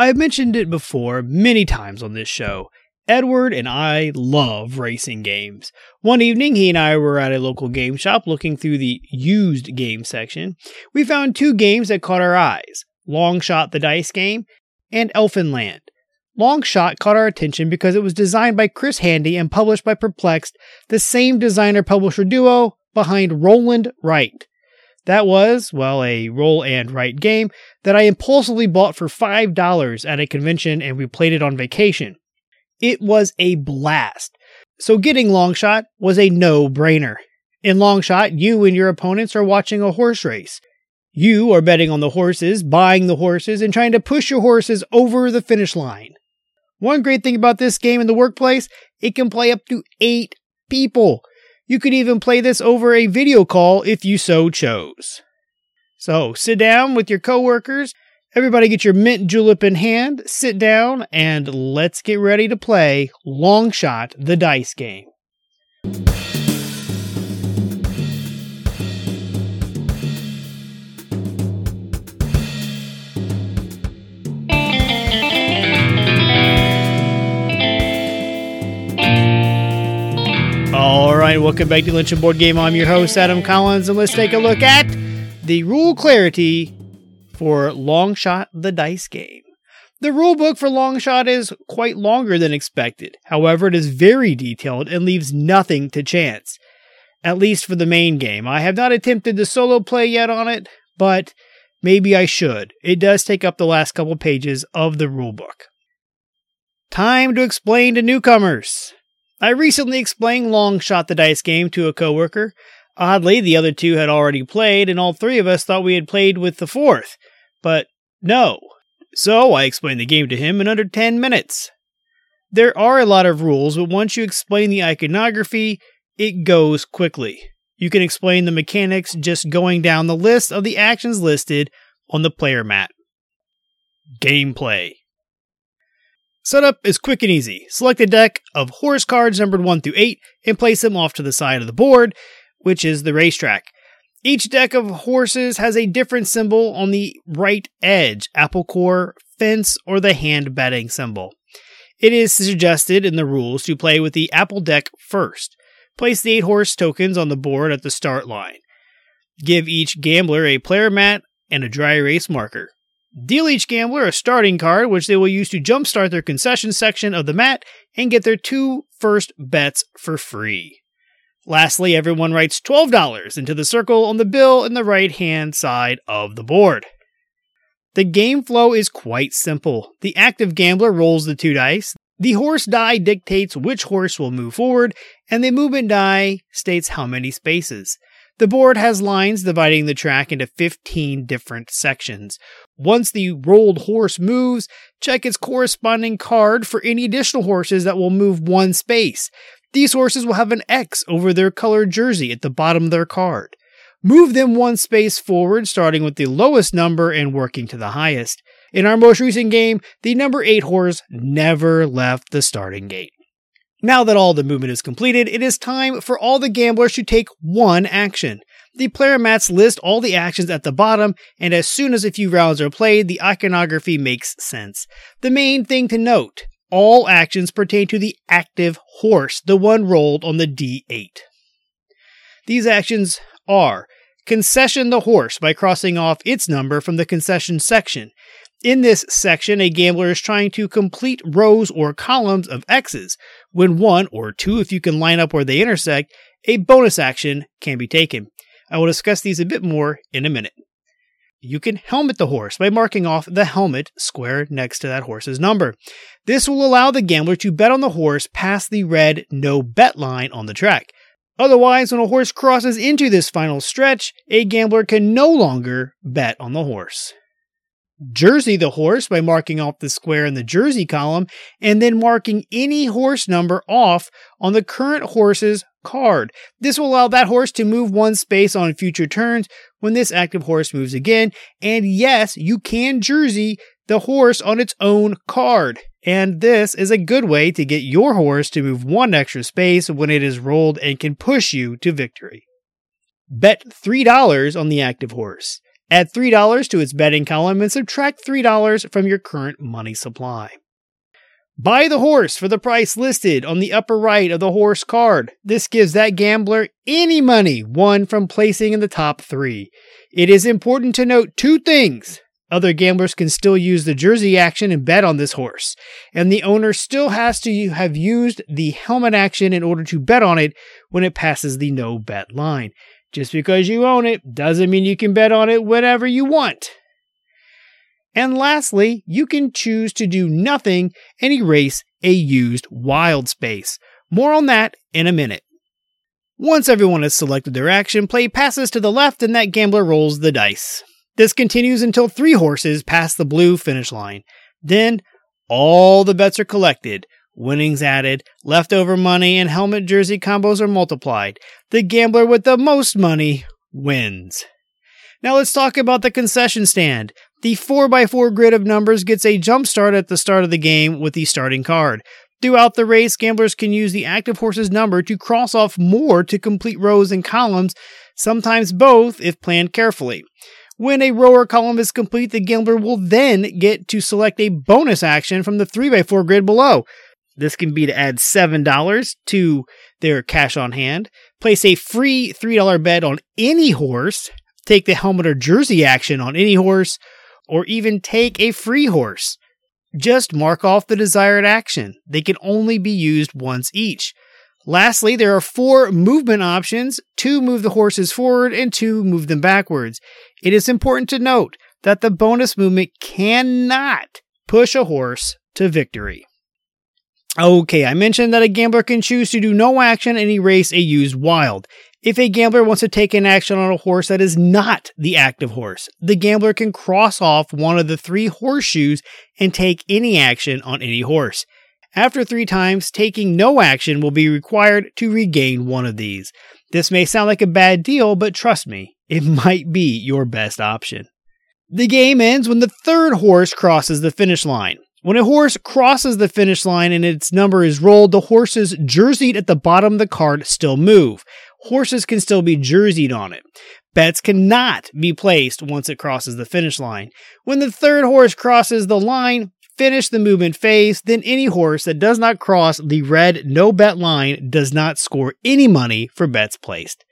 I've mentioned it before many times on this show. Edward and I love racing games. One evening, he and I were at a local game shop looking through the used game section. We found two games that caught our eyes Long Shot the Dice Game and Elfenland. Long Shot caught our attention because it was designed by Chris Handy and published by Perplext, the same designer publisher duo behind Roll and Write. That was, well, a roll and write game that I impulsively bought for $5 at a convention and we played it on vacation. It was a blast. So getting Longshot was a no brainer. In Longshot, you and your opponents are watching a horse race. You are betting on the horses, buying the horses, and trying to push your horses over the finish line. One great thing about this game in the workplace, it can play up to eight people. You could even play this over a video call if you so chose. So sit down with your coworkers, everybody get your mint julep in hand, sit down, and let's get ready to play Long Shot the Dice Game. All right, welcome back to Lunch and Board Game. I'm your host, Adam Collins, and let's take a look at the rule clarity for Long Shot the Dice Game. The rule book for Long Shot is quite longer than expected. However, it is very detailed and leaves nothing to chance. At least for the main game. I have not attempted the solo play yet on it, but maybe I should. It does take up the last couple pages of the rule book. Time to explain to newcomers. I recently explained Long Shot the Dice game to a coworker. Oddly, the other two had already played, and all three of us thought we had played with the fourth. But no. So I explained the game to him in under 10 minutes. There are a lot of rules, but once you explain the iconography, it goes quickly. You can explain the mechanics just going down the list of the actions listed on the player mat. Gameplay Setup is quick and easy. Select a deck of horse cards numbered 1 through 8 and place them off to the side of the board, which is the racetrack. Each deck of horses has a different symbol on the right edge apple core, fence, or the hand betting symbol. It is suggested in the rules to play with the apple deck first. Place the 8 horse tokens on the board at the start line. Give each gambler a player mat and a dry erase marker. Deal each gambler a starting card, which they will use to jumpstart their concession section of the mat and get their two first bets for free. Lastly, everyone writes $12 into the circle on the bill in the right hand side of the board. The game flow is quite simple. The active gambler rolls the two dice, the horse die dictates which horse will move forward, and the movement die states how many spaces. The board has lines dividing the track into 15 different sections. Once the rolled horse moves, check its corresponding card for any additional horses that will move one space. These horses will have an X over their colored jersey at the bottom of their card. Move them one space forward, starting with the lowest number and working to the highest. In our most recent game, the number 8 horse never left the starting gate. Now that all the movement is completed, it is time for all the gamblers to take one action. The player mats list all the actions at the bottom, and as soon as a few rounds are played, the iconography makes sense. The main thing to note all actions pertain to the active horse, the one rolled on the D8. These actions are concession the horse by crossing off its number from the concession section. In this section, a gambler is trying to complete rows or columns of X's. When one, or two if you can line up where they intersect, a bonus action can be taken. I will discuss these a bit more in a minute. You can helmet the horse by marking off the helmet square next to that horse's number. This will allow the gambler to bet on the horse past the red no bet line on the track. Otherwise, when a horse crosses into this final stretch, a gambler can no longer bet on the horse jersey the horse by marking off the square in the jersey column and then marking any horse number off on the current horse's card. This will allow that horse to move one space on future turns when this active horse moves again. And yes, you can jersey the horse on its own card. And this is a good way to get your horse to move one extra space when it is rolled and can push you to victory. Bet $3 on the active horse. Add $3 to its betting column and subtract $3 from your current money supply. Buy the horse for the price listed on the upper right of the horse card. This gives that gambler any money won from placing in the top three. It is important to note two things. Other gamblers can still use the jersey action and bet on this horse, and the owner still has to have used the helmet action in order to bet on it when it passes the no bet line. Just because you own it doesn't mean you can bet on it whenever you want. And lastly, you can choose to do nothing and erase a used wild space. More on that in a minute. Once everyone has selected their action, play passes to the left and that gambler rolls the dice. This continues until three horses pass the blue finish line. Then all the bets are collected, winnings added, leftover money and helmet jersey combos are multiplied. The gambler with the most money wins. Now let's talk about the concession stand. The 4x4 grid of numbers gets a jump start at the start of the game with the starting card. Throughout the race, gamblers can use the active horse's number to cross off more to complete rows and columns, sometimes both if planned carefully. When a row or column is complete, the gambler will then get to select a bonus action from the 3x4 grid below. This can be to add $7 to their cash on hand, place a free $3 bet on any horse, take the helmet or jersey action on any horse, or even take a free horse. Just mark off the desired action. They can only be used once each. Lastly, there are four movement options two move the horses forward and two move them backwards. It is important to note that the bonus movement cannot push a horse to victory. Okay, I mentioned that a gambler can choose to do no action and erase a used wild. If a gambler wants to take an action on a horse that is not the active horse, the gambler can cross off one of the three horseshoes and take any action on any horse. After three times, taking no action will be required to regain one of these. This may sound like a bad deal, but trust me, it might be your best option. The game ends when the third horse crosses the finish line. When a horse crosses the finish line and its number is rolled, the horses jerseyed at the bottom of the card still move horses can still be jerseyed on it. Bets cannot be placed once it crosses the finish line. When the third horse crosses the line, finish the movement phase, then any horse that does not cross the red no bet line does not score any money for bets placed.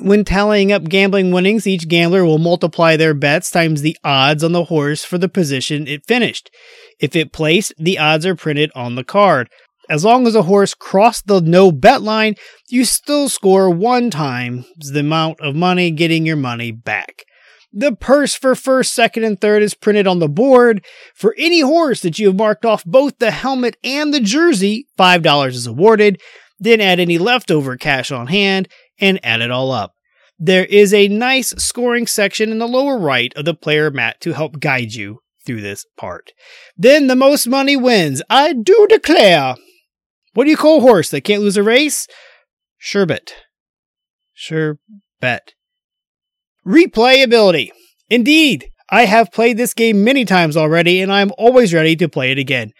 When tallying up gambling winnings, each gambler will multiply their bets times the odds on the horse for the position it finished. If it placed, the odds are printed on the card. As long as a horse crossed the no bet line, you still score one times the amount of money getting your money back. The purse for first, second, and third is printed on the board. For any horse that you have marked off both the helmet and the jersey, $5 is awarded. Then add any leftover cash on hand and add it all up. There is a nice scoring section in the lower right of the player mat to help guide you through this part. Then the most money wins. I do declare. What do you call a horse that can't lose a race? Sherbet. Sherbet. Replayability. Indeed, I have played this game many times already, and I'm always ready to play it again.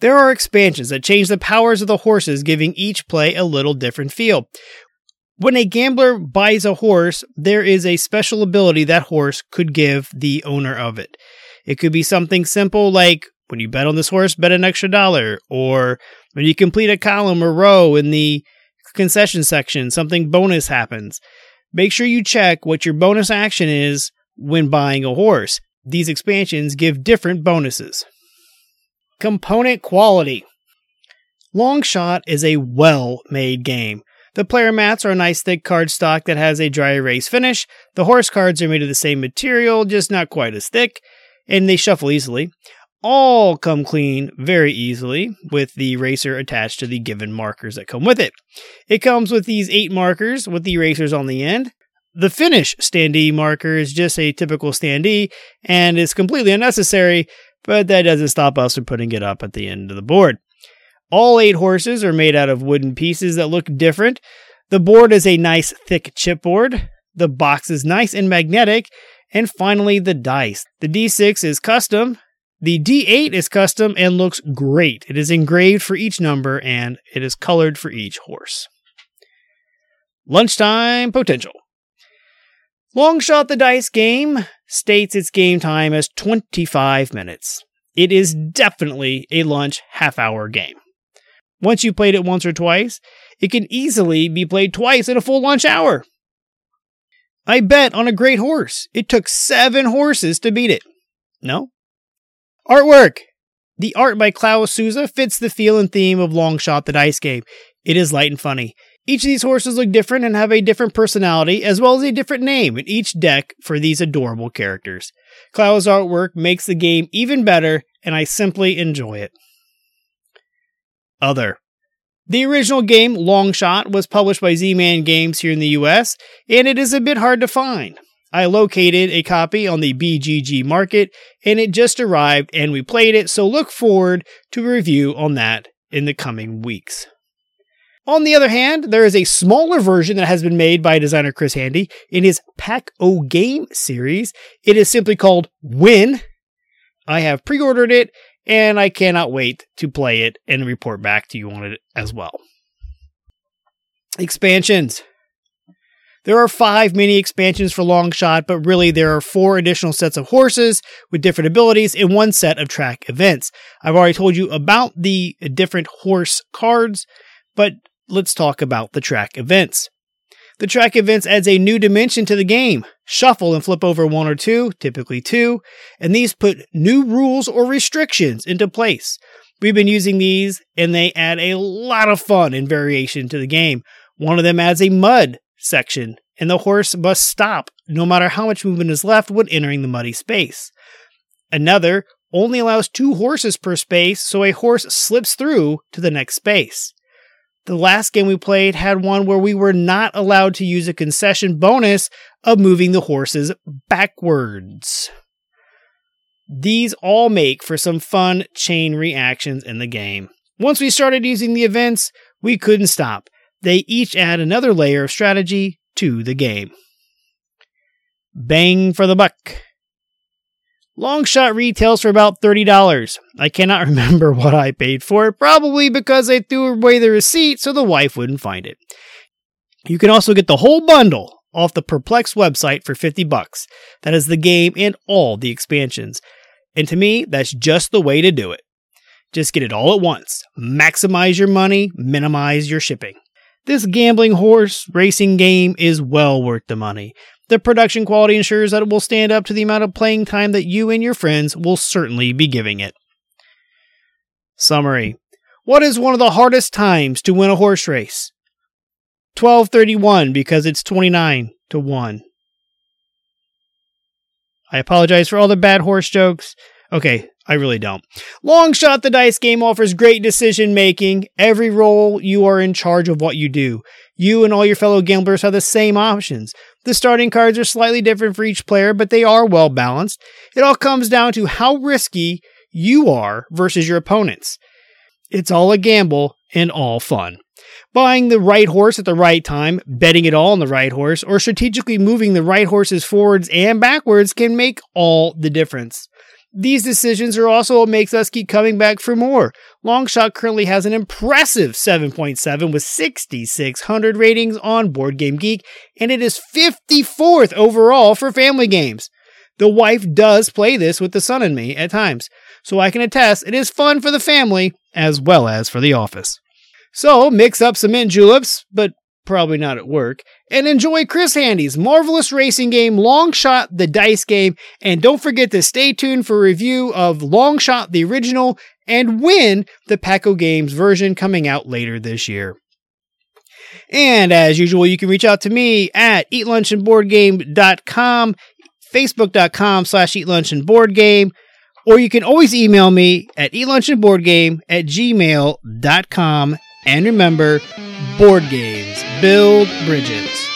There are expansions that change the powers of the horses, giving each play a little different feel. When a gambler buys a horse, there is a special ability that horse could give the owner of it. It could be something simple like when you bet on this horse, bet an extra dollar, or when you complete a column or row in the concession section, something bonus happens. Make sure you check what your bonus action is when buying a horse. These expansions give different bonuses. Component quality. Long Shot is a well made game. The player mats are a nice thick cardstock that has a dry erase finish. The horse cards are made of the same material, just not quite as thick, and they shuffle easily all come clean very easily with the eraser attached to the given markers that come with it. It comes with these eight markers with the erasers on the end. The finish standee marker is just a typical standee and is completely unnecessary, but that doesn't stop us from putting it up at the end of the board. All eight horses are made out of wooden pieces that look different. The board is a nice thick chipboard. The box is nice and magnetic. And finally, the dice. The D6 is custom the D8 is custom and looks great. It is engraved for each number and it is colored for each horse. Lunchtime potential. Longshot the Dice game states its game time as 25 minutes. It is definitely a lunch half hour game. Once you've played it once or twice, it can easily be played twice in a full lunch hour. I bet on a great horse. It took seven horses to beat it. No? Artwork. The art by Klaus Souza fits the feel and theme of Longshot the Dice game. It is light and funny. Each of these horses look different and have a different personality, as well as a different name in each deck for these adorable characters. Klaus' artwork makes the game even better, and I simply enjoy it. Other. The original game, Longshot, was published by Z Man Games here in the US, and it is a bit hard to find. I located a copy on the BGG market, and it just arrived, and we played it, so look forward to a review on that in the coming weeks. On the other hand, there is a smaller version that has been made by designer Chris Handy in his Pack O Game series. It is simply called Win. I have pre ordered it and I cannot wait to play it and report back to you on it as well. Expansions. There are five mini expansions for Longshot, but really there are four additional sets of horses with different abilities and one set of track events. I've already told you about the different horse cards, but let's talk about the track events. The track events adds a new dimension to the game. Shuffle and flip over one or two, typically two, and these put new rules or restrictions into place. We've been using these and they add a lot of fun and variation to the game. One of them adds a mud section, and the horse must stop no matter how much movement is left when entering the muddy space. Another only allows two horses per space, so a horse slips through to the next space. The last game we played had one where we were not allowed to use a concession bonus of moving the horses backwards. These all make for some fun chain reactions in the game. Once we started using the events, we couldn't stop. They each add another layer of strategy to the game. Bang for the buck. Longshot retails for about $30. I cannot remember what I paid for it, probably because I threw away the receipt so the wife wouldn't find it. You can also get the whole bundle off the Perplext website for 50 bucks. That is the game and all the expansions. And to me, that's just the way to do it. Just get it all at once. Maximize your money, minimize your shipping. This gambling horse racing game is well worth the money. The production quality ensures that it will stand up to the amount of playing time that you and your friends will certainly be giving it. Summary What is one of the hardest times to win a horse race? 1231 because it's 29 to 1. I apologize for all the bad horse jokes. Okay, I really don't. Long Shot the Dice game offers great decision making. Every roll, you are in charge of what you do. You and all your fellow gamblers have the same options. The starting cards are slightly different for each player, but they are well balanced. It all comes down to how risky you are versus your opponents. It's all a gamble and all fun. Buying the right horse at the right time, betting it all on the right horse, or strategically moving the right horses forwards and backwards can make all the difference. These decisions are also what makes us keep coming back for more. Longshot currently has an impressive 7.7 with 6,600 ratings on Board Game Geek, and it is 54th overall for family games. The wife does play this with the son and me at times, so I can attest it is fun for the family as well as for the office. So mix up some mint juleps, but probably not at work, and enjoy Chris Handy's marvelous racing game, Longshot the Dice Game. And don't forget to stay tuned for a review of Longshot the original and win the Pack O Games version coming out later this year. And as usual, you can reach out to me at eatlunchandboardgame.com, facebook.com slash eatlunchandboardgame, or you can always email me at eatlunchandboardgame at gmail.com. And remember, board games build bridges.